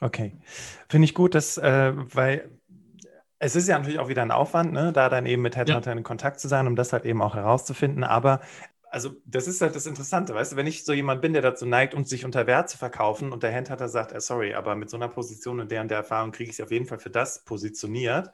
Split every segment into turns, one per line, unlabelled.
Okay. Finde ich gut, dass, äh, weil es ist ja natürlich auch wieder ein Aufwand, ne, da dann eben mit Headhunter ja. in Kontakt zu sein, um das halt eben auch herauszufinden. Aber also das ist halt das Interessante, weißt du, wenn ich so jemand bin, der dazu neigt, um sich unter Wert zu verkaufen und der Headhunter sagt, äh, sorry, aber mit so einer Position und der und der Erfahrung kriege ich es auf jeden Fall für das positioniert,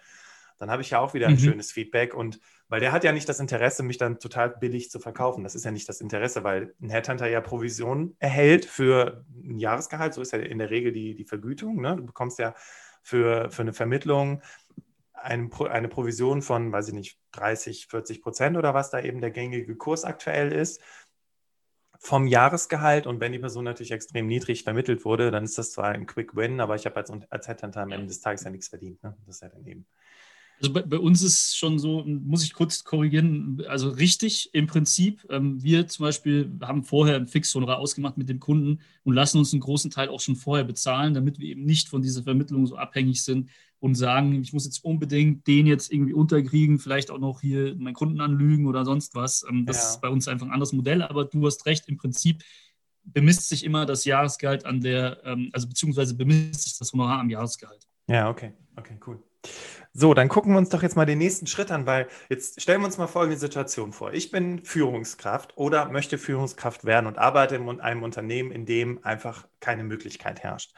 dann habe ich ja auch wieder ein mhm. schönes Feedback und weil der hat ja nicht das Interesse, mich dann total billig zu verkaufen. Das ist ja nicht das Interesse, weil ein Headhunter ja Provision erhält für ein Jahresgehalt. So ist ja in der Regel die, die Vergütung. Ne? Du bekommst ja für, für eine Vermittlung eine, eine Provision von, weiß ich nicht, 30, 40 Prozent oder was da eben der gängige Kurs aktuell ist vom Jahresgehalt und wenn die Person natürlich extrem niedrig vermittelt wurde, dann ist das zwar ein Quick Win, aber ich habe als, als Headhunter am Ende des Tages ja nichts verdient. Ne? Das ist ja daneben.
Also bei, bei, uns ist schon so, muss ich kurz korrigieren, also richtig im Prinzip. Ähm, wir zum Beispiel haben vorher ein Fixhonorar ausgemacht mit dem Kunden und lassen uns einen großen Teil auch schon vorher bezahlen, damit wir eben nicht von dieser Vermittlung so abhängig sind und sagen, ich muss jetzt unbedingt den jetzt irgendwie unterkriegen, vielleicht auch noch hier meinen Kunden anlügen oder sonst was. Ähm, das ja. ist bei uns einfach ein anderes Modell, aber du hast recht, im Prinzip bemisst sich immer das Jahresgehalt an der, ähm, also beziehungsweise bemisst sich das Honorar am Jahresgehalt.
Ja, okay, okay, cool. So, dann gucken wir uns doch jetzt mal den nächsten Schritt an, weil jetzt stellen wir uns mal folgende Situation vor. Ich bin Führungskraft oder möchte Führungskraft werden und arbeite in einem Unternehmen, in dem einfach keine Möglichkeit herrscht.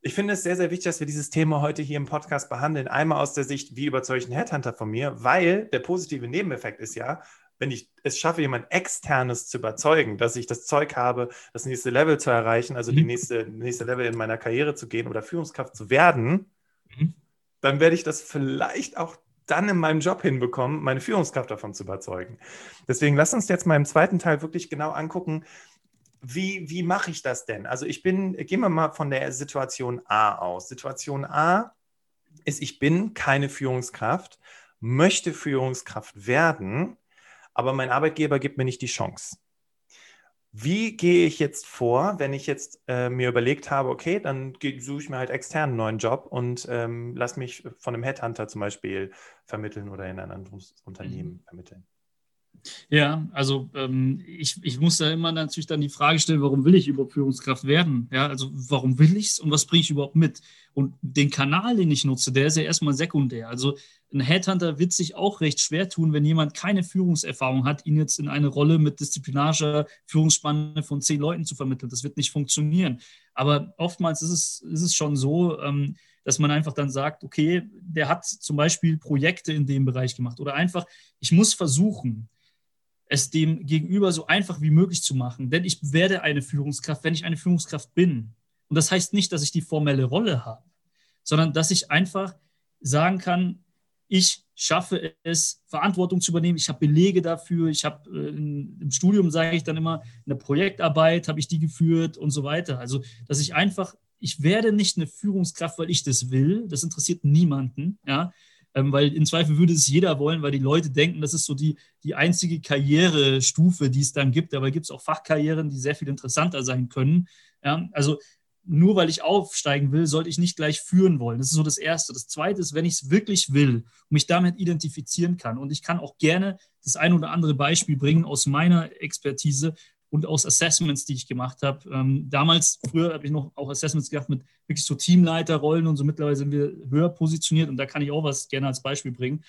Ich finde es sehr, sehr wichtig, dass wir dieses Thema heute hier im Podcast behandeln. Einmal aus der Sicht, wie überzeuge ich einen Headhunter von mir, weil der positive Nebeneffekt ist ja, wenn ich es schaffe, jemand externes zu überzeugen, dass ich das Zeug habe, das nächste Level zu erreichen, also die mhm. nächste, nächste Level in meiner Karriere zu gehen oder Führungskraft zu werden, mhm dann werde ich das vielleicht auch dann in meinem Job hinbekommen, meine Führungskraft davon zu überzeugen. Deswegen lass uns jetzt mal im zweiten Teil wirklich genau angucken, wie, wie mache ich das denn? Also ich bin, gehen wir mal von der Situation A aus. Situation A ist, ich bin keine Führungskraft, möchte Führungskraft werden, aber mein Arbeitgeber gibt mir nicht die Chance. Wie gehe ich jetzt vor, wenn ich jetzt äh, mir überlegt habe, okay, dann suche ich mir halt extern einen neuen Job und ähm, lass mich von einem Headhunter zum Beispiel vermitteln oder in ein anderes Unternehmen mhm. vermitteln?
Ja, also ähm, ich, ich muss da immer natürlich dann die Frage stellen, warum will ich überhaupt Führungskraft werden? Ja, also warum will ich es und was bringe ich überhaupt mit? Und den Kanal, den ich nutze, der ist ja erstmal sekundär. Also ein Headhunter wird sich auch recht schwer tun, wenn jemand keine Führungserfahrung hat, ihn jetzt in eine Rolle mit disziplinarischer Führungsspanne von zehn Leuten zu vermitteln. Das wird nicht funktionieren. Aber oftmals ist es, ist es schon so, ähm, dass man einfach dann sagt, okay, der hat zum Beispiel Projekte in dem Bereich gemacht oder einfach, ich muss versuchen, es dem Gegenüber so einfach wie möglich zu machen. Denn ich werde eine Führungskraft, wenn ich eine Führungskraft bin. Und das heißt nicht, dass ich die formelle Rolle habe, sondern dass ich einfach sagen kann, ich schaffe es, Verantwortung zu übernehmen. Ich habe Belege dafür. Ich habe äh, im Studium, sage ich dann immer, eine Projektarbeit habe ich die geführt und so weiter. Also, dass ich einfach, ich werde nicht eine Führungskraft, weil ich das will. Das interessiert niemanden. Ja, ähm, weil im Zweifel würde es jeder wollen, weil die Leute denken, das ist so die, die einzige Karrierestufe, die es dann gibt. Dabei gibt es auch Fachkarrieren, die sehr viel interessanter sein können. Ja, also nur weil ich aufsteigen will, sollte ich nicht gleich führen wollen. Das ist so das Erste. Das Zweite ist, wenn ich es wirklich will und mich damit identifizieren kann. Und ich kann auch gerne das ein oder andere Beispiel bringen aus meiner Expertise, und aus Assessments, die ich gemacht habe. Ähm, damals, früher habe ich noch auch Assessments gemacht mit wirklich so Teamleiterrollen und so. Mittlerweile sind wir höher positioniert und da kann ich auch was gerne als Beispiel bringen.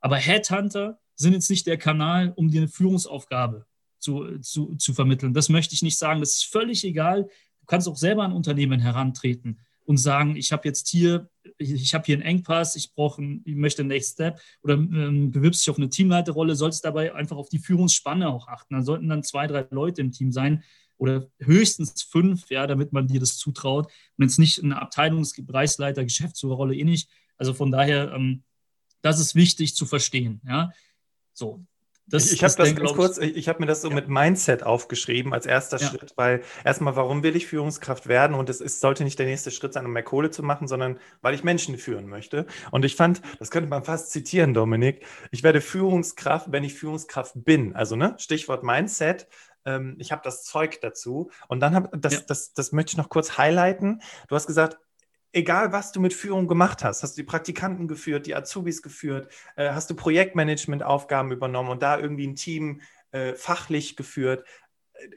Aber Headhunter sind jetzt nicht der Kanal, um dir eine Führungsaufgabe zu, zu, zu vermitteln. Das möchte ich nicht sagen. Das ist völlig egal. Du kannst auch selber an Unternehmen herantreten und sagen, ich habe jetzt hier, ich habe hier einen Engpass, ich brauche, ich möchte einen Next Step oder ähm, bewirbst dich auf eine Teamleiterrolle, solltest dabei einfach auf die Führungsspanne auch achten. Da sollten dann zwei, drei Leute im Team sein oder höchstens fünf, ja, damit man dir das zutraut. Und jetzt nicht eine Abteilungsbereichsleiter, Geschäftsführerrolle eh nicht. Also von daher, ähm, das ist wichtig zu verstehen, ja. So,
das, ich, habe das ganz kurz, ich, ich habe mir das so ja. mit Mindset aufgeschrieben als erster ja. Schritt, weil erstmal, warum will ich Führungskraft werden? Und es ist, sollte nicht der nächste Schritt sein, um mehr Kohle zu machen, sondern weil ich Menschen führen möchte. Und ich fand, das könnte man fast zitieren, Dominik, ich werde Führungskraft, wenn ich Führungskraft bin. Also, ne, Stichwort Mindset. Ähm, ich habe das Zeug dazu. Und dann habe das, ja. das, das, das möchte ich noch kurz highlighten. Du hast gesagt, egal was du mit Führung gemacht hast, hast du die Praktikanten geführt, die Azubis geführt, äh, hast du Projektmanagement-Aufgaben übernommen und da irgendwie ein Team äh, fachlich geführt.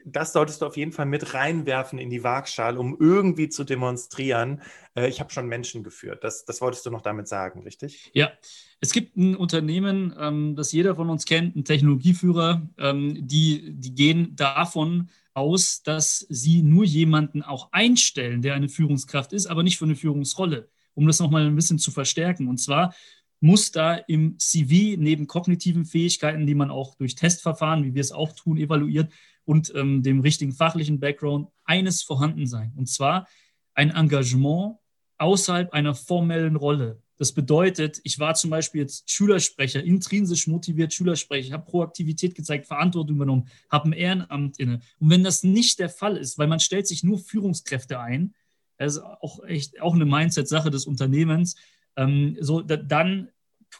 das solltest du auf jeden Fall mit reinwerfen in die Waagschale, um irgendwie zu demonstrieren, äh, ich habe schon Menschen geführt. Das, das wolltest du noch damit sagen, richtig?
Ja, es gibt ein Unternehmen, ähm, das jeder von uns kennt, ein Technologieführer, ähm, die, die gehen davon aus, dass sie nur jemanden auch einstellen, der eine Führungskraft ist, aber nicht für eine Führungsrolle, um das nochmal ein bisschen zu verstärken. Und zwar muss da im CV neben kognitiven Fähigkeiten, die man auch durch Testverfahren, wie wir es auch tun, evaluiert, und ähm, dem richtigen fachlichen Background eines vorhanden sein. Und zwar ein Engagement außerhalb einer formellen Rolle. Das bedeutet, ich war zum Beispiel jetzt Schülersprecher, intrinsisch motiviert Schülersprecher, habe Proaktivität gezeigt, Verantwortung übernommen, habe ein Ehrenamt inne. Und wenn das nicht der Fall ist, weil man stellt sich nur Führungskräfte ein, das ist auch echt auch eine Mindset-Sache des Unternehmens, ähm, so da, dann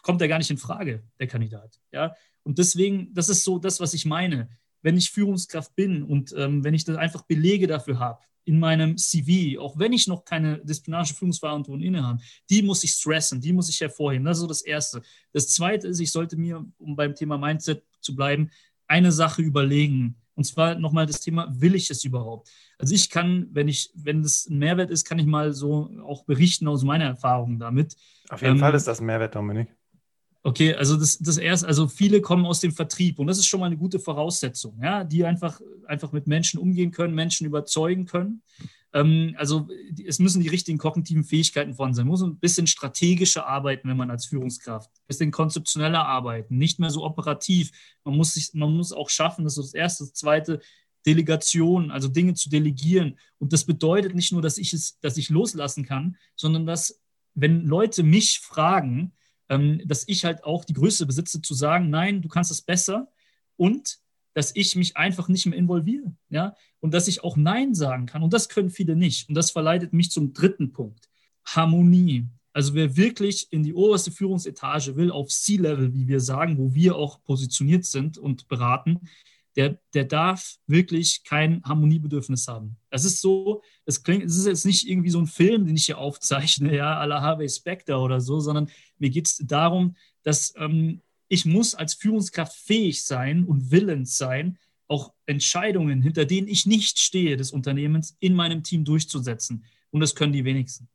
kommt er gar nicht in Frage, der Kandidat. Ja? Und deswegen, das ist so das, was ich meine. Wenn ich Führungskraft bin und ähm, wenn ich das einfach Belege dafür habe, in meinem CV, auch wenn ich noch keine disziplinarische Führungsverantwortung innehabe, die muss ich stressen, die muss ich hervorheben. Das ist so das Erste. Das Zweite ist, ich sollte mir, um beim Thema Mindset zu bleiben, eine Sache überlegen. Und zwar nochmal das Thema, will ich es überhaupt? Also ich kann, wenn ich, wenn das ein Mehrwert ist, kann ich mal so auch berichten aus meiner Erfahrung damit.
Auf jeden ähm, Fall ist das ein Mehrwert, Dominik.
Okay, also das, das erste, also viele kommen aus dem Vertrieb und das ist schon mal eine gute Voraussetzung, ja, die einfach, einfach mit Menschen umgehen können, Menschen überzeugen können. Ähm, also es müssen die richtigen kognitiven Fähigkeiten vorhanden sein. Man muss ein bisschen strategischer arbeiten, wenn man als Führungskraft, ein bisschen konzeptioneller arbeiten, nicht mehr so operativ. Man muss, sich, man muss auch schaffen, das ist das Erste. Das Zweite, Delegation, also Dinge zu delegieren. Und das bedeutet nicht nur, dass ich es, dass ich loslassen kann, sondern dass, wenn Leute mich fragen, ähm, dass ich halt auch die Größe besitze, zu sagen, nein, du kannst es besser und dass ich mich einfach nicht mehr involviere, ja, und dass ich auch Nein sagen kann. Und das können viele nicht. Und das verleitet mich zum dritten Punkt. Harmonie. Also wer wirklich in die oberste Führungsetage will, auf C-Level, wie wir sagen, wo wir auch positioniert sind und beraten, der, der darf wirklich kein Harmoniebedürfnis haben. Das ist so, das klingt, es ist jetzt nicht irgendwie so ein Film, den ich hier aufzeichne, ja, à la Harvey Specter oder so, sondern mir geht es darum, dass ähm, ich muss als Führungskraft fähig sein und willens sein, auch Entscheidungen, hinter denen ich nicht stehe, des Unternehmens in meinem Team durchzusetzen. Und das können die wenigsten.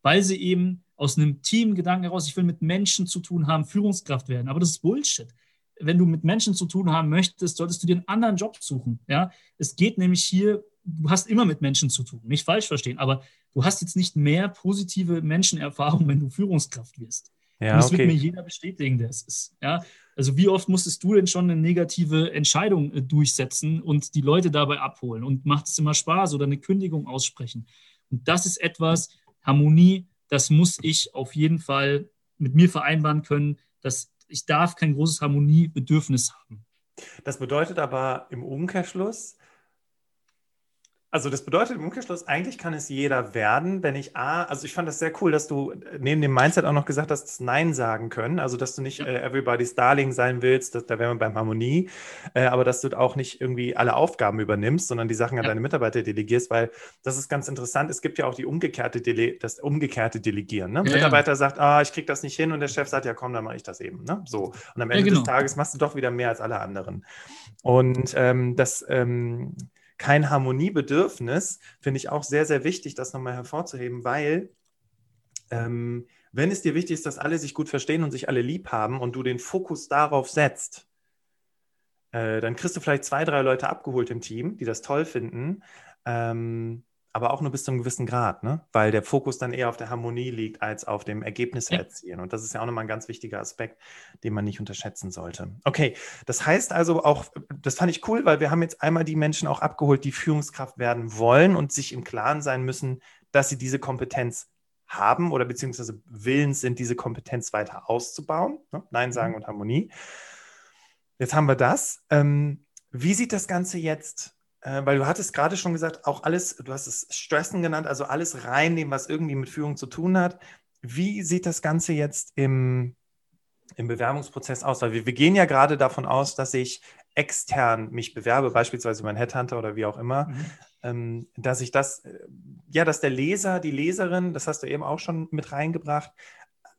Weil sie eben aus einem Teamgedanken heraus, ich will mit Menschen zu tun haben, Führungskraft werden. Aber das ist Bullshit wenn du mit Menschen zu tun haben möchtest, solltest du dir einen anderen Job suchen. Ja? Es geht nämlich hier, du hast immer mit Menschen zu tun, nicht falsch verstehen, aber du hast jetzt nicht mehr positive Menschenerfahrung, wenn du Führungskraft wirst. Ja, Und das okay. wird mir jeder bestätigen, der es ist. Ja? Also wie oft musstest du denn schon eine negative Entscheidung äh, durchsetzen und die Leute dabei abholen? Und macht es immer Spaß oder eine Kündigung aussprechen? Und das ist etwas, Harmonie, das muss ich auf jeden Fall mit mir vereinbaren können, dass ich darf kein großes Harmoniebedürfnis haben.
Das bedeutet aber im Umkehrschluss, also das bedeutet im Umkehrschluss, eigentlich kann es jeder werden, wenn ich A, also ich fand das sehr cool, dass du neben dem Mindset auch noch gesagt hast, das Nein sagen können, also dass du nicht ja. äh, everybody's darling sein willst, das, da wären wir beim Harmonie, äh, aber dass du auch nicht irgendwie alle Aufgaben übernimmst, sondern die Sachen an ja. deine Mitarbeiter delegierst, weil das ist ganz interessant, es gibt ja auch die umgekehrte Dele das umgekehrte Delegieren. Ne? Ja, Mitarbeiter sagt, ah, ich kriege das nicht hin und der Chef sagt, ja komm, dann mache ich das eben. Ne? So. Und am Ende genau. des Tages machst du doch wieder mehr als alle anderen. Und ähm, das ähm, kein Harmoniebedürfnis, finde ich auch sehr, sehr wichtig, das nochmal hervorzuheben, weil ähm, wenn es dir wichtig ist, dass alle sich gut verstehen und sich alle lieb haben und du den Fokus darauf setzt, äh, dann kriegst du vielleicht zwei, drei Leute abgeholt im Team, die das toll finden. Ähm, aber auch nur bis zu einem gewissen Grad, ne? weil der Fokus dann eher auf der Harmonie liegt, als auf dem Ergebnis ja. erzielen. Und das ist ja auch nochmal ein ganz wichtiger Aspekt, den man nicht unterschätzen sollte. Okay, das heißt also auch, das fand ich cool, weil wir haben jetzt einmal die Menschen auch abgeholt, die Führungskraft werden wollen und sich im Klaren sein müssen, dass sie diese Kompetenz haben oder beziehungsweise willens sind, diese Kompetenz weiter auszubauen. Ne? Nein sagen mhm. und Harmonie. Jetzt haben wir das. Ähm, wie sieht das Ganze jetzt äh, weil du hattest gerade schon gesagt, auch alles, du hast es Stressen genannt, also alles reinnehmen, was irgendwie mit Führung zu tun hat. Wie sieht das Ganze jetzt im, im Bewerbungsprozess aus? Weil wir, wir gehen ja gerade davon aus, dass ich extern mich bewerbe, beispielsweise mein Headhunter oder wie auch immer, mhm. ähm, dass ich das, äh, ja, dass der Leser, die Leserin, das hast du eben auch schon mit reingebracht,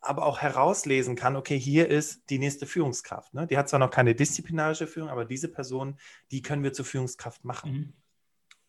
aber auch herauslesen kann, okay, hier ist die nächste Führungskraft. Ne? Die hat zwar noch keine disziplinarische Führung, aber diese Person, die können wir zur Führungskraft machen. Mhm.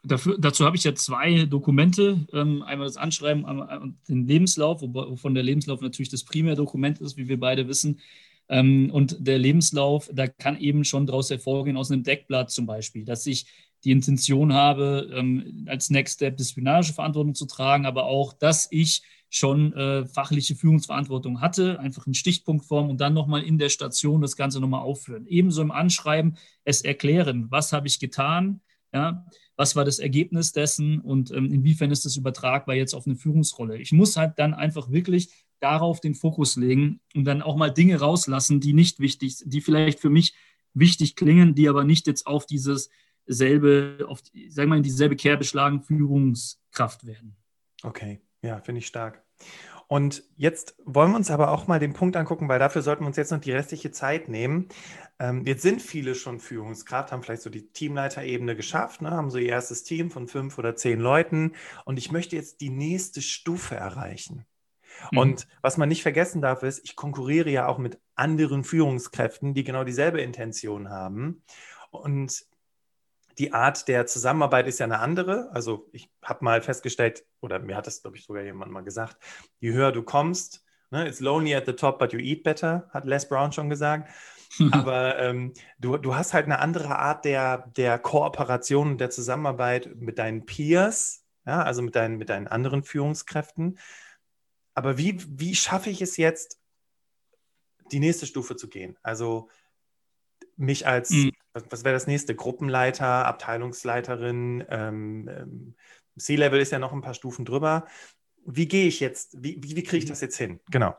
Dafür, dazu habe ich ja zwei Dokumente. Ähm, einmal das Anschreiben und den Lebenslauf, wovon der Lebenslauf natürlich das Primärdokument ist, wie wir beide wissen. Ähm, und der Lebenslauf, da kann eben schon daraus hervorgehen, aus einem Deckblatt zum Beispiel, dass ich die Intention habe, ähm, als Next Step disziplinarische Verantwortung zu tragen, aber auch, dass ich schon äh, fachliche Führungsverantwortung hatte, einfach in Stichpunktform und dann nochmal in der Station das Ganze nochmal aufführen. Ebenso im Anschreiben es erklären, was habe ich getan, ja, was war das Ergebnis dessen und ähm, inwiefern ist das übertragbar jetzt auf eine Führungsrolle. Ich muss halt dann einfach wirklich darauf den Fokus legen und dann auch mal Dinge rauslassen, die nicht wichtig sind, die vielleicht für mich wichtig klingen, die aber nicht jetzt auf dieses selbe, auf, sagen wir mal, in dieselbe Kerbe schlagen, Führungskraft werden.
Okay. Ja, finde ich stark. Und jetzt wollen wir uns aber auch mal den Punkt angucken, weil dafür sollten wir uns jetzt noch die restliche Zeit nehmen. Ähm, jetzt sind viele schon Führungskraft, haben vielleicht so die Teamleiterebene geschafft, ne, haben so ihr erstes Team von fünf oder zehn Leuten. Und ich möchte jetzt die nächste Stufe erreichen. Mhm. Und was man nicht vergessen darf, ist, ich konkurriere ja auch mit anderen Führungskräften, die genau dieselbe Intention haben. Und die Art der Zusammenarbeit ist ja eine andere. Also ich habe mal festgestellt, oder mir hat das, glaube ich, sogar jemand mal gesagt, je höher du kommst, ne, it's lonely at the top, but you eat better, hat Les Brown schon gesagt. Aber ähm, du, du hast halt eine andere Art der, der Kooperation und der Zusammenarbeit mit deinen Peers, ja, also mit deinen, mit deinen anderen Führungskräften. Aber wie, wie schaffe ich es jetzt, die nächste Stufe zu gehen? Also mich als, mhm. Was, was wäre das nächste? Gruppenleiter, Abteilungsleiterin, ähm, ähm, C-Level ist ja noch ein paar Stufen drüber. Wie gehe ich jetzt, wie, wie, wie kriege ich das jetzt hin? Genau.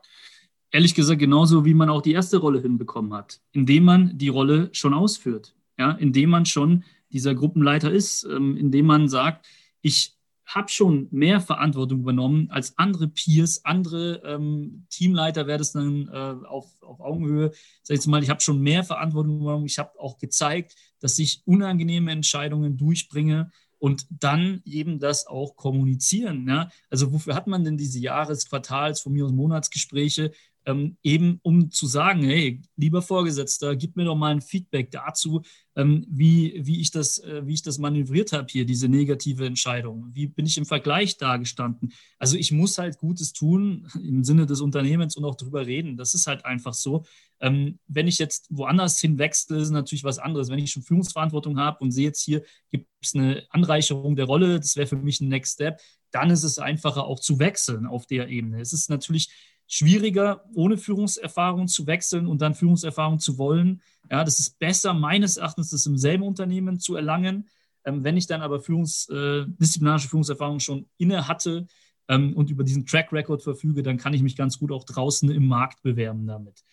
Ehrlich gesagt, genauso wie man auch die erste Rolle hinbekommen hat, indem man die Rolle schon ausführt, ja, indem man schon dieser Gruppenleiter ist, ähm, indem man sagt, ich habe schon mehr Verantwortung übernommen als andere Peers, andere ähm, Teamleiter wäre das dann äh, auf, auf Augenhöhe. Sag ich jetzt mal, ich habe schon mehr Verantwortung übernommen. Ich habe auch gezeigt, dass ich unangenehme Entscheidungen durchbringe und dann eben das auch kommunizieren. Ja? Also wofür hat man denn diese Jahres-, Quartals-, von mir aus Monatsgespräche? Ähm, eben um zu sagen, hey, lieber Vorgesetzter, gib mir doch mal ein Feedback dazu, ähm, wie, wie, ich das, äh, wie ich das manövriert habe hier, diese negative Entscheidung. Wie bin ich im Vergleich dagestanden? Also ich muss halt Gutes tun im Sinne des Unternehmens und auch darüber reden. Das ist halt einfach so. Ähm, wenn ich jetzt woanders hinwechsle, ist natürlich was anderes. Wenn ich schon Führungsverantwortung habe und sehe jetzt hier, gibt es eine Anreicherung der Rolle, das wäre für mich ein Next Step, dann ist es einfacher auch zu wechseln auf der Ebene. Es ist natürlich schwieriger, ohne Führungserfahrung zu wechseln und dann Führungserfahrung zu wollen. Ja, das ist besser, meines Erachtens, das im selben Unternehmen zu erlangen. Ähm, wenn ich dann aber Führungs, äh, disziplinarische Führungserfahrung schon inne hatte ähm, und über diesen Track Record verfüge, dann kann ich mich ganz gut auch draußen im Markt bewerben damit.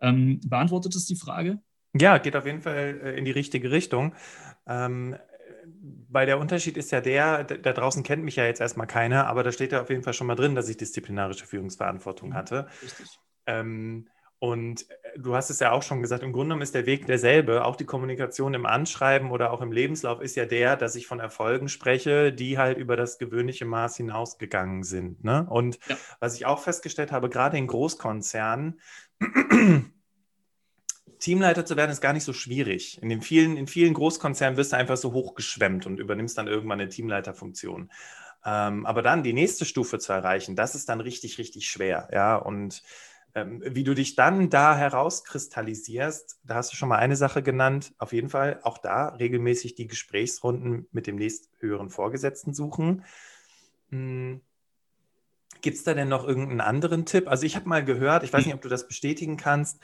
Ähm, beantwortet es die Frage?
Ja, geht auf jeden Fall äh, in die richtige Richtung. Ähm, weil der Unterschied ist ja der, da draußen kennt mich ja jetzt erstmal keiner, aber da steht ja auf jeden Fall schon mal drin, dass ich disziplinarische Führungsverantwortung mhm, hatte. Richtig. Ähm, und äh, du hast es ja auch schon gesagt, im Grunde genommen ist der Weg derselbe. Auch die Kommunikation im Anschreiben oder auch im Lebenslauf ist ja der, dass ich von Erfolgen spreche, die halt über das gewöhnliche Maß hinausgegangen sind. Ne? Und ja. was ich auch festgestellt habe, gerade in Großkonzernen, Teamleiter zu werden ist gar nicht so schwierig. In, den vielen, in vielen Großkonzernen wirst du einfach so hochgeschwemmt und übernimmst dann irgendwann eine Teamleiterfunktion. Ähm, aber dann die nächste Stufe zu erreichen, das ist dann richtig, richtig schwer. Ja, und ähm, wie du dich dann da herauskristallisierst, da hast du schon mal eine Sache genannt. Auf jeden Fall auch da regelmäßig die Gesprächsrunden mit dem nächsthöheren Vorgesetzten suchen. Hm. Gibt es da denn noch irgendeinen anderen Tipp? Also ich habe mal gehört, ich weiß nicht, ob du das bestätigen kannst,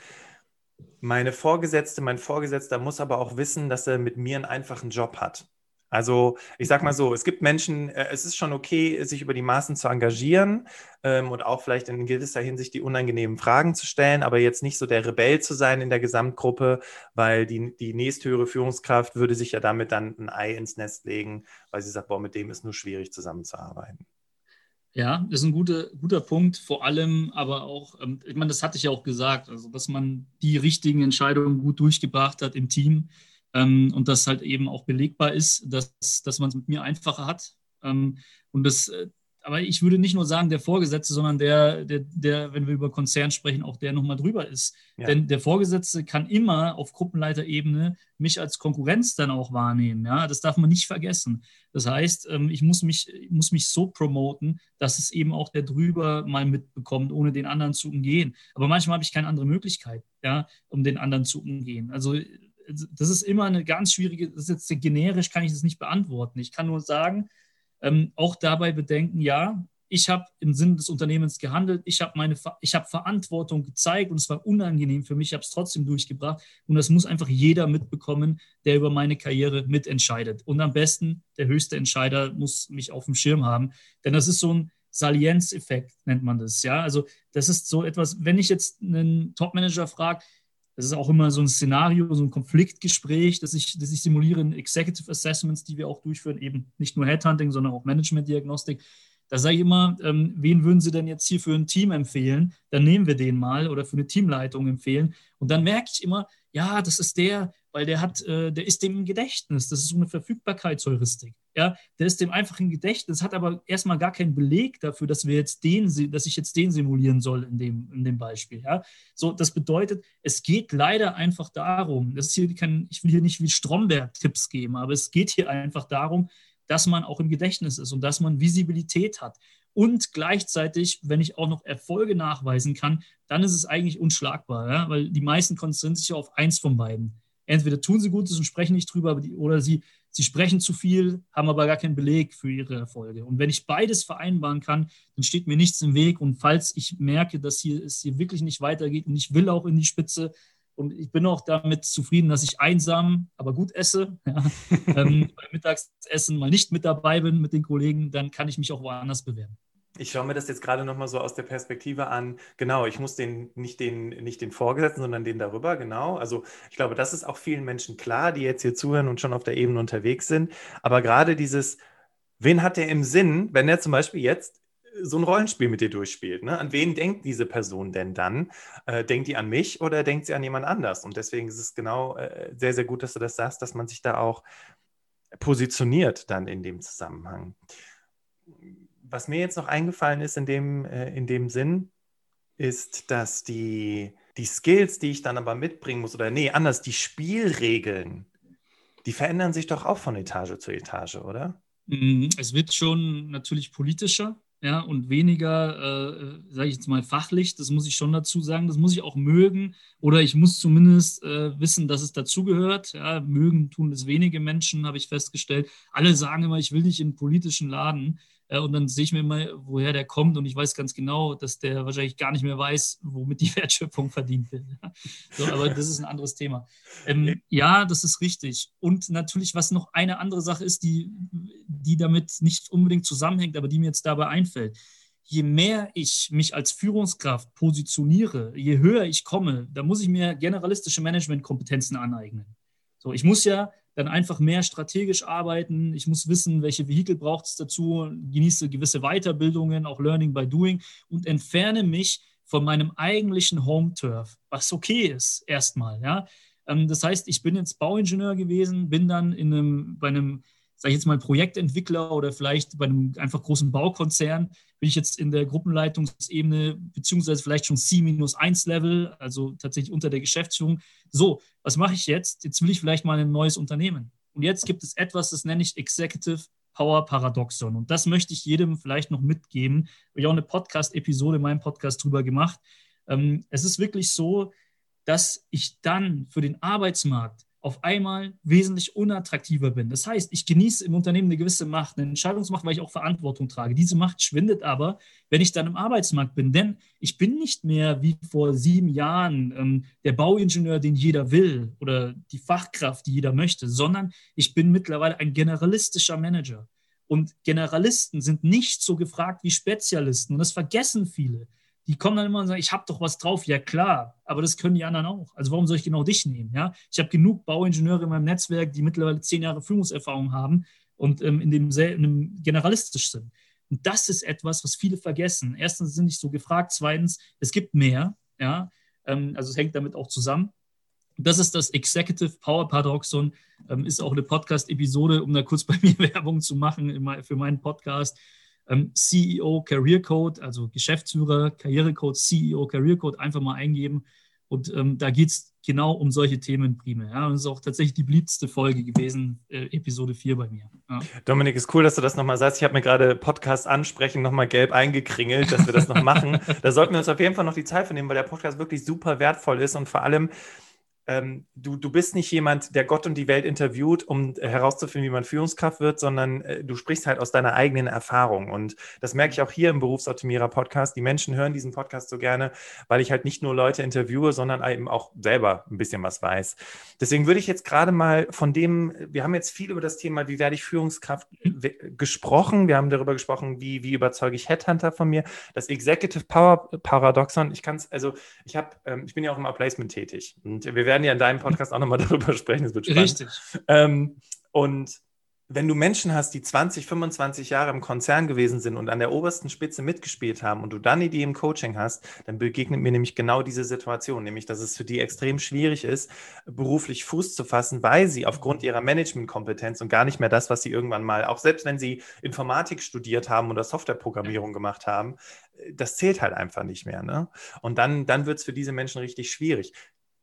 meine Vorgesetzte, mein Vorgesetzter muss aber auch wissen, dass er mit mir einen einfachen Job hat. Also ich sage mal so, es gibt Menschen, äh, es ist schon okay, sich über die Maßen zu engagieren ähm, und auch vielleicht in gewisser Hinsicht die unangenehmen Fragen zu stellen, aber jetzt nicht so der Rebell zu sein in der Gesamtgruppe, weil die, die nächsthöhere Führungskraft würde sich ja damit dann ein Ei ins Nest legen, weil sie sagt, boah, mit dem ist nur schwierig zusammenzuarbeiten.
Ja, das ist ein guter, guter Punkt. Vor allem aber auch, ähm, ich meine, das hatte ich ja auch gesagt, also dass man die richtigen Entscheidungen gut durchgebracht hat im Team ähm, und das halt eben auch belegbar ist, dass, dass man es mit mir einfacher hat. Ähm, und das, äh, aber ich würde nicht nur sagen, der Vorgesetzte, sondern der, der, der wenn wir über Konzern sprechen, auch der nochmal drüber ist. Ja. Denn der Vorgesetzte kann immer auf Gruppenleiterebene mich als Konkurrenz dann auch wahrnehmen. Ja, das darf man nicht vergessen. Das heißt, ähm, ich muss mich, muss mich so promoten, dass es eben auch der drüber mal mitbekommt, ohne den anderen zu umgehen. Aber manchmal habe ich keine andere Möglichkeit, ja, um den anderen zu umgehen. Also das ist immer eine ganz schwierige, das ist jetzt generisch, kann ich das nicht beantworten. Ich kann nur sagen, ähm, auch dabei bedenken, ja, ich habe im Sinne des Unternehmens gehandelt, ich habe meine, ich habe Verantwortung gezeigt und es war unangenehm für mich, ich habe es trotzdem durchgebracht und das muss einfach jeder mitbekommen, der über meine Karriere mitentscheidet. Und am besten der höchste Entscheider muss mich auf dem Schirm haben, denn das ist so ein Salienzeffekt nennt man das. Ja, also das ist so etwas. Wenn ich jetzt einen Topmanager frage, das ist auch immer so ein Szenario, so ein Konfliktgespräch, das ich, das ich simuliere in Executive Assessments, die wir auch durchführen, eben nicht nur Headhunting, sondern auch Management-Diagnostik. Da sage ich immer, ähm, wen würden Sie denn jetzt hier für ein Team empfehlen? Dann nehmen wir den mal oder für eine Teamleitung empfehlen. Und dann merke ich immer, ja, das ist der, weil der hat, äh, der ist dem im Gedächtnis. Das ist so eine Verfügbarkeitsheuristik. Ja, der ist dem einfach im Gedächtnis, hat aber erstmal gar keinen Beleg dafür, dass wir jetzt den, dass ich jetzt den simulieren soll in dem, in dem Beispiel. Ja, so, das bedeutet, es geht leider einfach darum, das ist hier kein, ich will hier nicht wie Stromberg Tipps geben, aber es geht hier einfach darum, dass man auch im Gedächtnis ist und dass man Visibilität hat. Und gleichzeitig, wenn ich auch noch Erfolge nachweisen kann, dann ist es eigentlich unschlagbar, ja? weil die meisten konzentrieren sich auf eins von beiden entweder tun sie Gutes und sprechen nicht drüber, die, oder sie, sie sprechen zu viel, haben aber gar keinen Beleg für ihre Erfolge. Und wenn ich beides vereinbaren kann, dann steht mir nichts im Weg. Und falls ich merke, dass hier, es hier wirklich nicht weitergeht und ich will auch in die Spitze, und ich bin auch damit zufrieden, dass ich einsam, aber gut esse. Ja. ähm, beim Mittagsessen mal nicht mit dabei bin mit den Kollegen, dann kann ich mich auch woanders bewerben.
Ich schaue mir das jetzt gerade nochmal so aus der Perspektive an. Genau, ich muss den nicht, den nicht den Vorgesetzten, sondern den darüber, genau. Also ich glaube, das ist auch vielen Menschen klar, die jetzt hier zuhören und schon auf der Ebene unterwegs sind. Aber gerade dieses, wen hat der im Sinn, wenn er zum Beispiel jetzt so ein Rollenspiel mit dir durchspielt. Ne? An wen denkt diese Person denn dann? Äh, denkt die an mich oder denkt sie an jemand anders? Und deswegen ist es genau äh, sehr, sehr gut, dass du das sagst, dass man sich da auch positioniert dann in dem Zusammenhang was mir jetzt noch eingefallen ist in dem, äh, in dem Sinn, ist, dass die, die Skills, die ich dann aber mitbringen muss, oder nee, anders, die Spielregeln, die verändern sich doch auch von Etage zu Etage, oder?
Mhm, es wird schon natürlich politischer, ja, und weniger, äh, sage ich jetzt mal, fachlich. Das muss ich schon dazu sagen. Das muss ich auch mögen oder ich muss zumindest äh, wissen, dass es dazugehört. Ja, mögen tun es wenige Menschen, habe ich festgestellt. Alle sagen immer, ich will nicht in einen politischen Laden. Äh, und dann sehe ich mir mal, woher der kommt und ich weiß ganz genau, dass der wahrscheinlich gar nicht mehr weiß, womit die Wertschöpfung verdient wird. So, aber das ist ein anderes Thema. Ähm, ja, das ist richtig. Und natürlich, was noch eine andere Sache ist, die, die damit nicht unbedingt zusammenhängt, aber die mir jetzt dabei einfällt. Je mehr ich mich als Führungskraft positioniere, je höher ich komme, da muss ich mir generalistische Managementkompetenzen aneignen. So, ich muss ja dann einfach mehr strategisch arbeiten. Ich muss wissen, welche Vehikel braucht es dazu, genieße gewisse Weiterbildungen, auch Learning by Doing und entferne mich von meinem eigentlichen Home-Turf, was okay ist erstmal. Ja? Ähm, das heißt, ich bin jetzt Bauingenieur gewesen, bin dann in einem, bei einem sage ich jetzt mal, Projektentwickler oder vielleicht bei einem einfach großen Baukonzern, bin ich jetzt in der Gruppenleitungsebene, beziehungsweise vielleicht schon C-1-Level, also tatsächlich unter der Geschäftsführung. So, was mache ich jetzt? Jetzt will ich vielleicht mal ein neues Unternehmen. Und jetzt gibt es etwas, das nenne ich Executive Power Paradoxon. Und das möchte ich jedem vielleicht noch mitgeben. Habe ich auch eine Podcast-Episode in meinem Podcast drüber gemacht. Ähm, es ist wirklich so, dass ich dann für den Arbeitsmarkt auf einmal wesentlich unattraktiver bin. Das heißt, ich genieße im Unternehmen eine gewisse Macht, eine Entscheidungsmacht, weil ich auch Verantwortung trage. Diese Macht schwindet aber, wenn ich dann im Arbeitsmarkt bin. Denn ich bin nicht mehr wie vor sieben Jahren ähm, der Bauingenieur, den jeder will oder die Fachkraft, die jeder möchte, sondern ich bin mittlerweile ein generalistischer Manager. Und Generalisten sind nicht so gefragt wie Spezialisten. Und das vergessen viele die kommen dann immer und sagen, ich habe doch was drauf. Ja klar, aber das können die anderen auch. Also warum soll ich genau dich nehmen? Ja, ich habe genug Bauingenieure in meinem Netzwerk, die mittlerweile zehn Jahre Führungserfahrung haben und ähm, in, dem, in generalistisch sind. Und das ist etwas, was viele vergessen. Erstens sind nicht so gefragt, zweitens, es gibt mehr. Ja, ähm, also es hängt damit auch zusammen. Das ist das Executive Power Paradoxon. Ähm, ist auch eine Podcast-Episode, um da kurz bei mir Werbung zu machen für meinen Podcast. Ähm, CEO Career Code, also Geschäftsführer Karrierecode, CEO Career Code einfach mal eingeben. Und ähm, da geht es genau um solche Themen primär. Ja. Und das ist auch tatsächlich die beliebteste Folge gewesen, äh, Episode 4 bei mir. Ja.
Dominik, ist cool, dass du das nochmal sagst. Ich habe mir gerade Podcast ansprechen nochmal gelb eingekringelt, dass wir das noch machen. da sollten wir uns auf jeden Fall noch die Zeit für nehmen, weil der Podcast wirklich super wertvoll ist und vor allem ähm, du, du bist nicht jemand, der Gott und die Welt interviewt, um herauszufinden, wie man Führungskraft wird, sondern äh, du sprichst halt aus deiner eigenen Erfahrung. Und das merke ich auch hier im Berufsoptimierer-Podcast. Die Menschen hören diesen Podcast so gerne, weil ich halt nicht nur Leute interviewe, sondern eben auch selber ein bisschen was weiß. Deswegen würde ich jetzt gerade mal von dem, wir haben jetzt viel über das Thema, wie werde ich Führungskraft gesprochen. Wir haben darüber gesprochen, wie, wie überzeuge ich Headhunter von mir. Das Executive Power Paradoxon, ich kann es, also ich habe, ähm, ich bin ja auch im Outplacement tätig und wir werden werden ja in deinem Podcast auch nochmal darüber sprechen. Das wird spannend. Richtig. Ähm, und wenn du Menschen hast, die 20, 25 Jahre im Konzern gewesen sind und an der obersten Spitze mitgespielt haben und du dann die im Coaching hast, dann begegnet mir nämlich genau diese Situation, nämlich dass es für die extrem schwierig ist, beruflich Fuß zu fassen, weil sie aufgrund ihrer Managementkompetenz und gar nicht mehr das, was sie irgendwann mal, auch selbst wenn sie Informatik studiert haben oder Softwareprogrammierung gemacht haben, das zählt halt einfach nicht mehr. Ne? Und dann, dann wird es für diese Menschen richtig schwierig.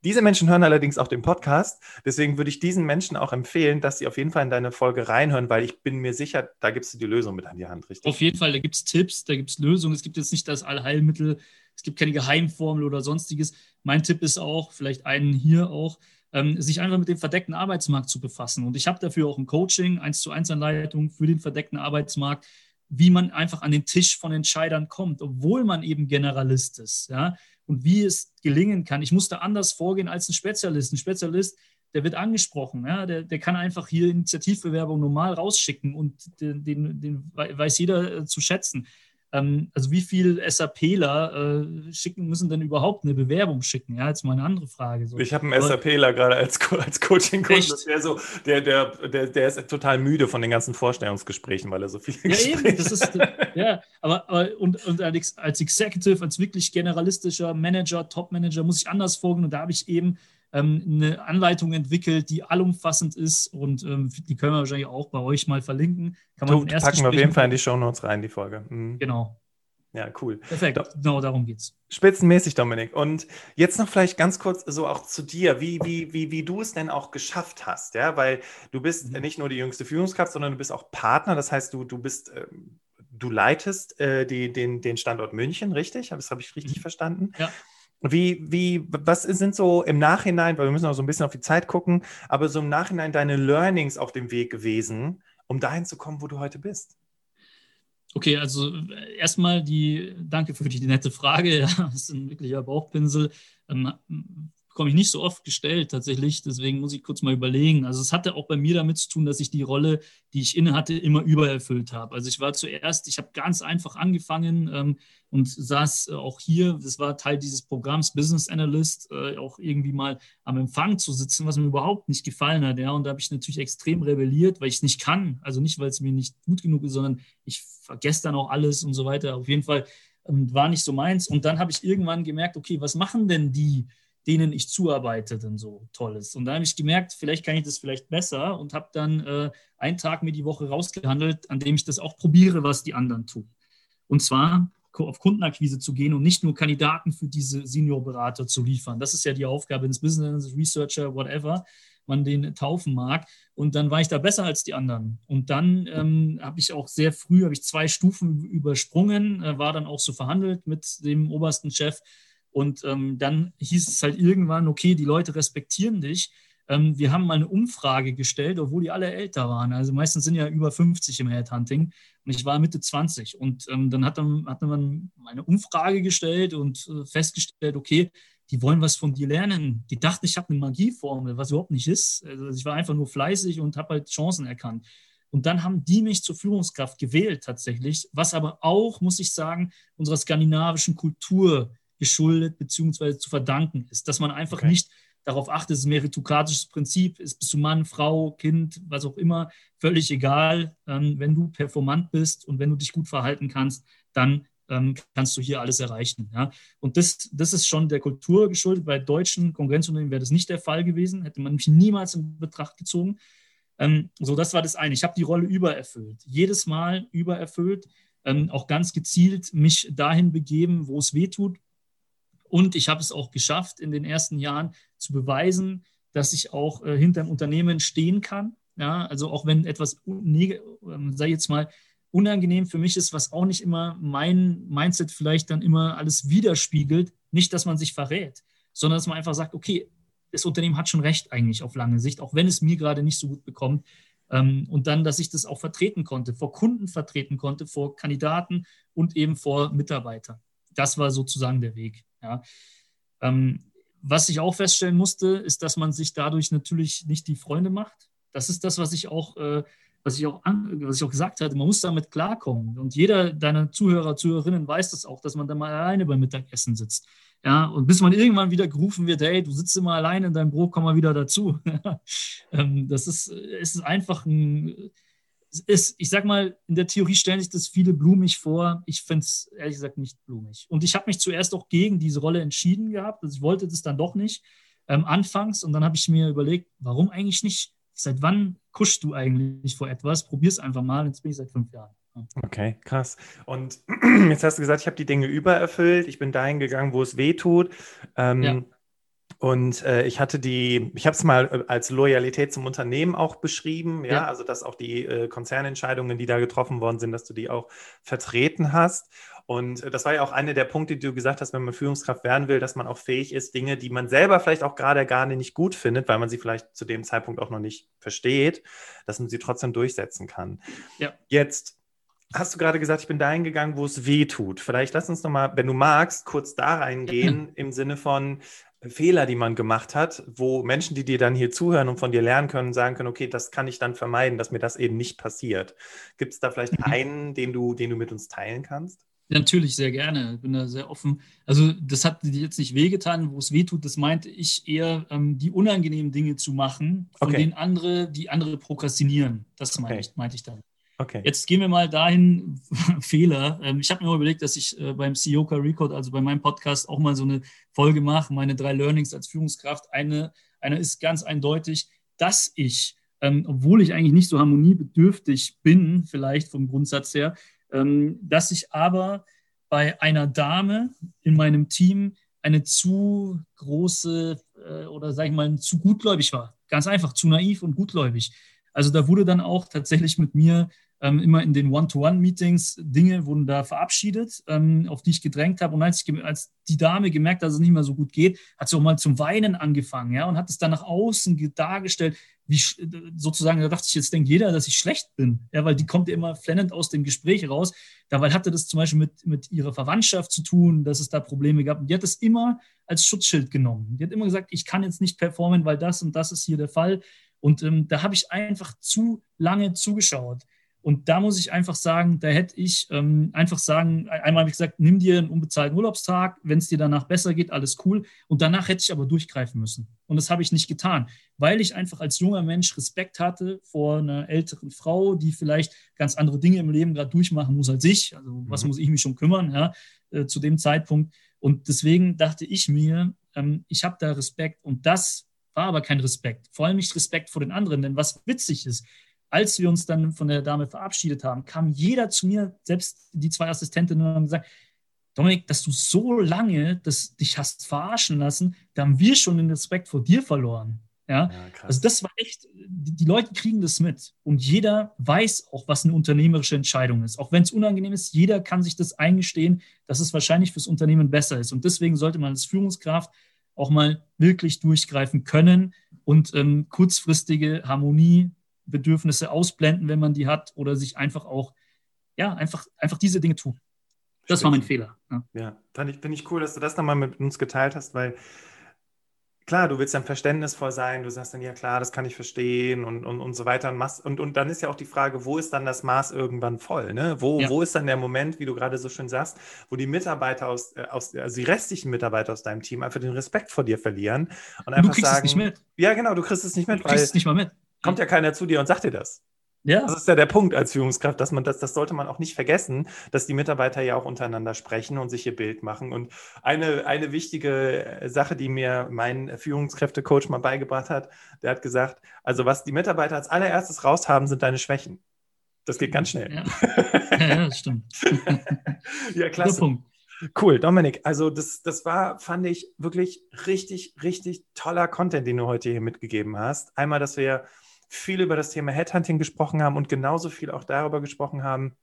Diese Menschen hören allerdings auch den Podcast. Deswegen würde ich diesen Menschen auch empfehlen, dass sie auf jeden Fall in deine Folge reinhören, weil ich bin mir sicher, da gibst du die Lösung mit an die Hand, richtig?
Auf jeden Fall, da gibt es Tipps, da gibt es Lösungen. Es gibt jetzt nicht das Allheilmittel, es gibt keine Geheimformel oder sonstiges. Mein Tipp ist auch, vielleicht einen hier auch, ähm, sich einfach mit dem verdeckten Arbeitsmarkt zu befassen. Und ich habe dafür auch ein Coaching, eins zu eins Anleitung für den verdeckten Arbeitsmarkt, wie man einfach an den Tisch von Entscheidern kommt, obwohl man eben Generalist ist. Ja? und wie es gelingen kann. Ich musste anders vorgehen als ein Spezialist. Ein Spezialist, der wird angesprochen, ja? der, der kann einfach hier Initiativbewerbung normal rausschicken und den, den, den weiß jeder äh, zu schätzen. Ähm, also wie viele SAPler äh, schicken, müssen denn überhaupt eine Bewerbung schicken? Ja, jetzt mal eine andere Frage.
So. Ich habe einen SAPler gerade als, als Coaching-Kunde. Der, so, der, der, der, der ist total müde von den ganzen Vorstellungsgesprächen, weil er so viele
ja, Gespräche eben, das ist, ja, aber, aber und, und als Executive, als wirklich generalistischer Manager, Top-Manager muss ich anders vorgehen und da habe ich eben ähm, eine Anleitung entwickelt, die allumfassend ist und ähm, die können wir wahrscheinlich auch bei euch mal verlinken.
Kann man packen wir auf jeden Fall in die Show Notes rein, die Folge.
Mhm. Genau.
Ja, cool.
Perfekt, genau darum geht's.
Spitzenmäßig, Dominik. Und jetzt noch vielleicht ganz kurz so auch zu dir, wie, wie, wie, wie du es denn auch geschafft hast, ja, weil du bist mhm. nicht nur die jüngste Führungskraft, sondern du bist auch Partner. Das heißt, du, du bist, ähm, du leitest äh, die, den, den Standort München, richtig? Das habe ich richtig mhm. verstanden. Ja. Wie, wie, was sind so im Nachhinein, weil wir müssen auch so ein bisschen auf die Zeit gucken, aber so im Nachhinein deine Learnings auf dem Weg gewesen, um dahin zu kommen, wo du heute bist?
Okay, also erstmal die, danke für die nette Frage. Das ist ein wirklicher Bauchpinsel. Bekomme ich nicht so oft gestellt tatsächlich. Deswegen muss ich kurz mal überlegen. Also es hatte auch bei mir damit zu tun, dass ich die Rolle, die ich inne hatte, immer übererfüllt habe. Also ich war zuerst, ich habe ganz einfach angefangen ähm, und saß äh, auch hier, das war Teil dieses Programms Business Analyst, äh, auch irgendwie mal am Empfang zu sitzen, was mir überhaupt nicht gefallen hat. Ja, und da habe ich natürlich extrem rebelliert, weil ich es nicht kann. Also nicht, weil es mir nicht gut genug ist, sondern ich vergesse dann auch alles und so weiter. Auf jeden Fall ähm, war nicht so meins. Und dann habe ich irgendwann gemerkt, okay, was machen denn die? Denen ich zuarbeite, denn so Tolles. Und da habe ich gemerkt, vielleicht kann ich das vielleicht besser und habe dann äh, einen Tag mir die Woche rausgehandelt, an dem ich das auch probiere, was die anderen tun. Und zwar auf Kundenakquise zu gehen und nicht nur Kandidaten für diese Seniorberater zu liefern. Das ist ja die Aufgabe des Business Researcher, whatever man den taufen mag. Und dann war ich da besser als die anderen. Und dann ähm, habe ich auch sehr früh, habe ich zwei Stufen übersprungen, äh, war dann auch so verhandelt mit dem obersten Chef und ähm, dann hieß es halt irgendwann, okay, die Leute respektieren dich. Ähm, wir haben mal eine Umfrage gestellt, obwohl die alle älter waren. Also meistens sind ja über 50 im Headhunting und ich war Mitte 20. Und ähm, dann hat, dann hat man eine Umfrage gestellt und äh, festgestellt, okay, die wollen was von dir lernen. Die dachten, ich habe eine Magieformel, was überhaupt nicht ist. Also ich war einfach nur fleißig und habe halt Chancen erkannt. Und dann haben die mich zur Führungskraft gewählt tatsächlich, was aber auch, muss ich sagen, unserer skandinavischen Kultur geschuldet bzw. zu verdanken ist. Dass man einfach okay. nicht darauf achtet, es ist ein meritokratisches Prinzip, ist bist du Mann, Frau, Kind, was auch immer, völlig egal. Ähm, wenn du performant bist und wenn du dich gut verhalten kannst, dann ähm, kannst du hier alles erreichen. Ja? Und das, das ist schon der Kultur geschuldet. Bei deutschen Konkurrenzunternehmen wäre das nicht der Fall gewesen, hätte man mich niemals in Betracht gezogen. Ähm, so, das war das eine. Ich habe die Rolle übererfüllt. Jedes Mal übererfüllt. ähm, auch ganz gezielt mich dahin begeben, wo es weh tut. Und ich habe es auch geschafft, in den ersten Jahren zu beweisen, dass ich auch äh, hinter einem Unternehmen stehen kann. Ja, also auch wenn etwas, äh, sei jetzt mal, unangenehm für mich ist, was auch nicht immer mein Mindset vielleicht dann immer alles widerspiegelt, nicht, dass man sich verrät, sondern dass man einfach sagt, okay, das Unternehmen hat schon recht eigentlich auf lange Sicht, auch wenn es mir gerade nicht so gut bekommt. Ähm, und dann, dass ich das auch vertreten konnte, vor Kunden vertreten konnte, vor Kandidaten und eben vor Mitarbeitern. Das war sozusagen der Weg. Ja. Ähm, was ich auch feststellen musste, ist, dass man sich dadurch natürlich nicht die Freunde macht. Das ist das, was ich auch, äh, was ich auch, an, was ich auch gesagt hatte. Man muss damit klarkommen. Und jeder deiner Zuhörer, Zuhörerinnen weiß das auch, dass man dann mal alleine beim Mittagessen sitzt. Ja, und bis man irgendwann wieder gerufen wird, hey, du sitzt immer alleine in deinem Brot, komm mal wieder dazu. Ähm, das ist, ist einfach ein, ist, ich sag mal, in der Theorie stellen sich das viele blumig vor. Ich finde es ehrlich gesagt nicht blumig. Und ich habe mich zuerst auch gegen diese Rolle entschieden gehabt. Also ich wollte das dann doch nicht ähm, anfangs. Und dann habe ich mir überlegt, warum eigentlich nicht? Seit wann kuschst du eigentlich vor etwas? Probier es einfach mal. Jetzt bin ich seit fünf Jahren.
Okay, krass. Und jetzt hast du gesagt, ich habe die Dinge übererfüllt, ich bin dahin gegangen, wo es weh tut. Ähm, ja. Und äh, ich hatte die, ich habe es mal äh, als Loyalität zum Unternehmen auch beschrieben, ja, ja. also dass auch die äh, Konzernentscheidungen, die da getroffen worden sind, dass du die auch vertreten hast. Und äh, das war ja auch einer der Punkte, die du gesagt hast, wenn man Führungskraft werden will, dass man auch fähig ist, Dinge, die man selber vielleicht auch gerade gar nicht gut findet, weil man sie vielleicht zu dem Zeitpunkt auch noch nicht versteht, dass man sie trotzdem durchsetzen kann. Ja. Jetzt hast du gerade gesagt, ich bin dahin gegangen, wo es weh tut. Vielleicht lass uns nochmal, wenn du magst, kurz da reingehen im Sinne von Fehler, die man gemacht hat, wo Menschen, die dir dann hier zuhören und von dir lernen können, sagen können, okay, das kann ich dann vermeiden, dass mir das eben nicht passiert. Gibt es da vielleicht mhm. einen, den du, den du mit uns teilen kannst?
Natürlich, sehr gerne. Ich bin da sehr offen. Also, das hat dir jetzt nicht wehgetan, wo es weh tut. Das meinte ich eher, ähm, die unangenehmen Dinge zu machen, von okay. denen andere, die andere prokrastinieren. Das meinte, okay. ich, meinte ich dann. Okay. Jetzt gehen wir mal dahin, Fehler. Ähm, ich habe mir mal überlegt, dass ich äh, beim CEOka Record, also bei meinem Podcast, auch mal so eine Folge mache, meine drei Learnings als Führungskraft. Eine, eine ist ganz eindeutig, dass ich, ähm, obwohl ich eigentlich nicht so harmoniebedürftig bin, vielleicht vom Grundsatz her, ähm, dass ich aber bei einer Dame in meinem Team eine zu große äh, oder sage ich mal, zu gutgläubig war. Ganz einfach, zu naiv und gutgläubig. Also da wurde dann auch tatsächlich mit mir ähm, immer in den One-to-One-Meetings Dinge wurden da verabschiedet, ähm, auf die ich gedrängt habe. Und als, ich, als die Dame gemerkt hat, dass es nicht mehr so gut geht, hat sie auch mal zum Weinen angefangen, ja, und hat es dann nach außen dargestellt, wie sozusagen, da dachte ich, jetzt denkt jeder, dass ich schlecht bin, ja, weil die kommt immer flennend aus dem Gespräch raus. Dabei hatte das zum Beispiel mit, mit ihrer Verwandtschaft zu tun, dass es da Probleme gab. Und die hat es immer als Schutzschild genommen. Die hat immer gesagt, ich kann jetzt nicht performen, weil das und das ist hier der Fall. Und ähm, da habe ich einfach zu lange zugeschaut. Und da muss ich einfach sagen, da hätte ich ähm, einfach sagen, einmal habe ich gesagt, nimm dir einen unbezahlten Urlaubstag, wenn es dir danach besser geht, alles cool. Und danach hätte ich aber durchgreifen müssen. Und das habe ich nicht getan, weil ich einfach als junger Mensch Respekt hatte vor einer älteren Frau, die vielleicht ganz andere Dinge im Leben gerade durchmachen muss als ich. Also was mhm. muss ich mich schon kümmern, ja, äh, zu dem Zeitpunkt. Und deswegen dachte ich mir, ähm, ich habe da Respekt und das war aber kein Respekt. Vor allem nicht Respekt vor den anderen, denn was witzig ist, als wir uns dann von der Dame verabschiedet haben, kam jeder zu mir, selbst die zwei Assistentinnen, und haben gesagt, Dominik, dass du so lange das, dich hast verarschen lassen, da haben wir schon den Respekt vor dir verloren. Ja, ja also das war echt, die, die, Leute kriegen das mit und jeder weiß auch, was eine unternehmerische Entscheidung ist. Auch wenn es unangenehm ist, jeder kann sich das eingestehen, dass es wahrscheinlich fürs Unternehmen besser ist. Und deswegen sollte man als Führungskraft auch mal wirklich durchgreifen können und ähm, kurzfristige Harmonie Bedürfnisse ausblenden, wenn man die hat, oder sich einfach auch, ja, einfach, einfach diese Dinge tun. Das Stimmt. war mein Fehler.
Ja, ja finde ich, find ich cool, dass du das nochmal mit uns geteilt hast, weil klar, du willst dann verständnisvoll sein, du sagst dann, ja klar, das kann ich verstehen und, und, und so weiter. Und, machst, und, und dann ist ja auch die Frage, wo ist dann das Maß irgendwann voll? Ne? Wo, ja. wo ist dann der Moment, wie du gerade so schön sagst, wo die Mitarbeiter aus, äh, aus, also die restlichen Mitarbeiter aus deinem Team einfach den Respekt vor dir verlieren und einfach du kriegst sagen, es nicht mit. Ja, genau, du kriegst es nicht mit.
Du kriegst es nicht mal mit
kommt ja keiner zu dir und sagt dir das. Ja. Das ist ja der Punkt als Führungskraft, dass man das, das sollte man auch nicht vergessen, dass die Mitarbeiter ja auch untereinander sprechen und sich ihr Bild machen. Und eine, eine wichtige Sache, die mir mein Führungskräftecoach mal beigebracht hat, der hat gesagt, also was die Mitarbeiter als allererstes raus haben, sind deine Schwächen. Das geht ganz schnell.
Ja, ja, ja das stimmt.
ja, klasse. Cool, Dominik. Also das, das war, fand ich, wirklich richtig, richtig toller Content, den du heute hier mitgegeben hast. Einmal, dass wir viel über das Thema Headhunting gesprochen haben und genauso viel auch darüber gesprochen haben,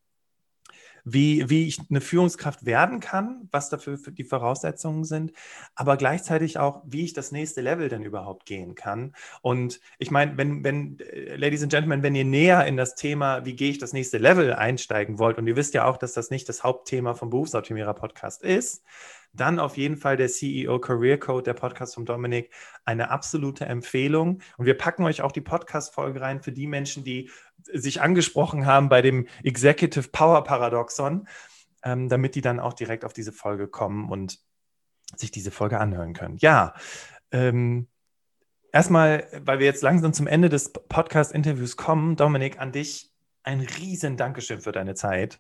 wie, wie ich eine Führungskraft werden kann, was dafür die Voraussetzungen sind, aber gleichzeitig auch, wie ich das nächste Level denn überhaupt gehen kann. Und ich meine, wenn, wenn, äh, Ladies and Gentlemen, wenn ihr näher in das Thema, wie gehe ich das nächste Level einsteigen wollt, und ihr wisst ja auch, dass das nicht das Hauptthema vom Berufsoptimierer Podcast ist, dann auf jeden Fall der CEO Career Code, der Podcast von Dominik, eine absolute Empfehlung. Und wir packen euch auch die Podcast-Folge rein für die Menschen, die sich angesprochen haben bei dem Executive Power Paradoxon, ähm, damit die dann auch direkt auf diese Folge kommen und sich diese Folge anhören können. Ja, ähm, erstmal, weil wir jetzt langsam zum Ende des Podcast-Interviews kommen, Dominik, an dich ein riesen Dankeschön für deine Zeit.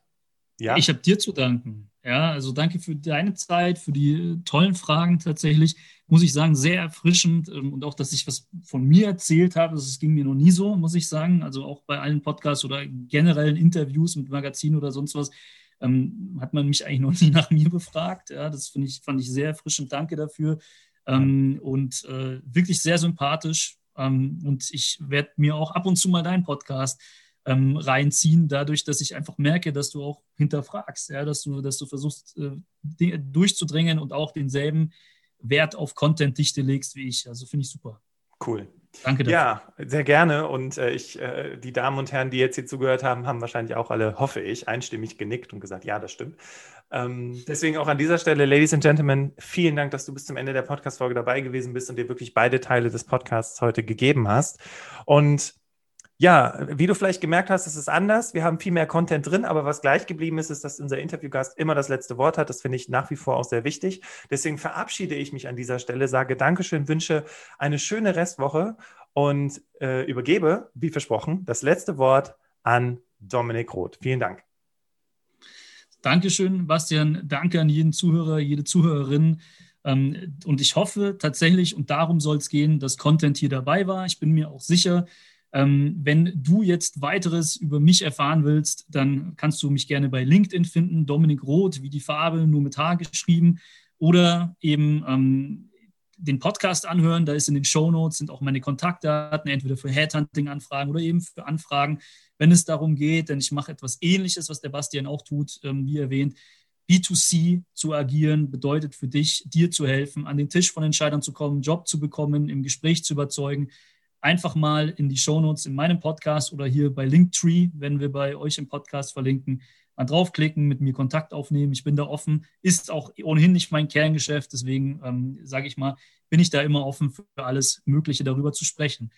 Ja? Ich habe dir zu danken. Ja, also danke für deine Zeit, für die äh, tollen Fragen tatsächlich. Muss ich sagen, sehr erfrischend ähm, und auch, dass ich was von mir erzählt habe. Das ging mir noch nie so, muss ich sagen. Also auch bei allen Podcasts oder generellen Interviews mit Magazinen oder sonst was ähm, hat man mich eigentlich noch nie nach mir befragt. Ja, das ich, fand ich sehr erfrischend. Danke dafür. Ähm, und äh, wirklich sehr sympathisch. Ähm, und ich werde mir auch ab und zu mal deinen Podcast ähm, reinziehen, dadurch, dass ich einfach merke, dass du auch hinterfragst, ja, dass du, dass du versuchst, äh, durchzudringen und auch denselben Wert auf Content-Dichte legst wie ich. Also finde ich super.
Cool. Danke dafür. Ja, sehr gerne. Und äh, ich, äh, die Damen und Herren, die jetzt hier zugehört haben, haben wahrscheinlich auch alle, hoffe ich, einstimmig genickt und gesagt, ja, das stimmt. Ähm, deswegen auch an dieser Stelle, Ladies and Gentlemen, vielen Dank, dass du bis zum Ende der Podcast-Folge dabei gewesen bist und dir wirklich beide Teile des Podcasts heute gegeben hast. Und ja, wie du vielleicht gemerkt hast, ist es anders. Wir haben viel mehr Content drin, aber was gleich geblieben ist, ist, dass unser Interviewgast immer das letzte Wort hat. Das finde ich nach wie vor auch sehr wichtig. Deswegen verabschiede ich mich an dieser Stelle, sage Dankeschön, wünsche eine schöne Restwoche und äh, übergebe, wie versprochen, das letzte Wort an Dominik Roth. Vielen Dank.
Dankeschön, Bastian. Danke an jeden Zuhörer, jede Zuhörerin. Ähm, und ich hoffe tatsächlich, und darum soll es gehen, dass Content hier dabei war. Ich bin mir auch sicher, ähm, wenn du jetzt weiteres über mich erfahren willst, dann kannst du mich gerne bei LinkedIn finden, Dominik Roth, wie die Farbe, nur mit H geschrieben, oder eben ähm, den Podcast anhören. Da ist in den Show Notes sind auch meine Kontaktdaten, entweder für Headhunting-Anfragen oder eben für Anfragen, wenn es darum geht, denn ich mache etwas Ähnliches, was der Bastian auch tut, ähm, wie erwähnt. B2C zu agieren bedeutet für dich, dir zu helfen, an den Tisch von Entscheidern zu kommen, Job zu bekommen, im Gespräch zu überzeugen, einfach mal in die Shownotes in meinem Podcast oder hier bei Linktree, wenn wir bei euch im Podcast verlinken, mal draufklicken, mit mir Kontakt aufnehmen. Ich bin da offen. Ist auch ohnehin nicht mein Kerngeschäft, deswegen ähm, sage ich mal, bin ich da immer offen für alles Mögliche darüber zu sprechen.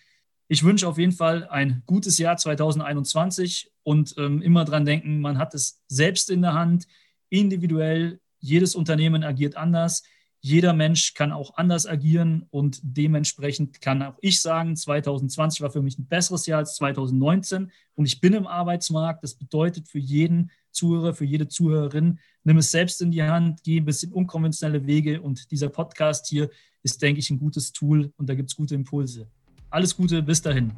Ich wünsche auf jeden Fall ein gutes Jahr 2021 und ähm, immer dran denken, man hat es selbst in der Hand, individuell. Jedes Unternehmen agiert anders jeder Mensch kann auch anders agieren und dementsprechend kann auch ich sagen, 2020 war für mich ein besseres Jahr als 2019 und ich bin im Arbeitsmarkt. Das bedeutet für jeden Zuhörer, für jede Zuhörerin, nimm es selbst in die Hand, geh ein bisschen unkonventionelle Wege und dieser Podcast hier ist, denke ich, ein gutes Tool und da gibt es gute Impulse. Alles Gute, bis dahin.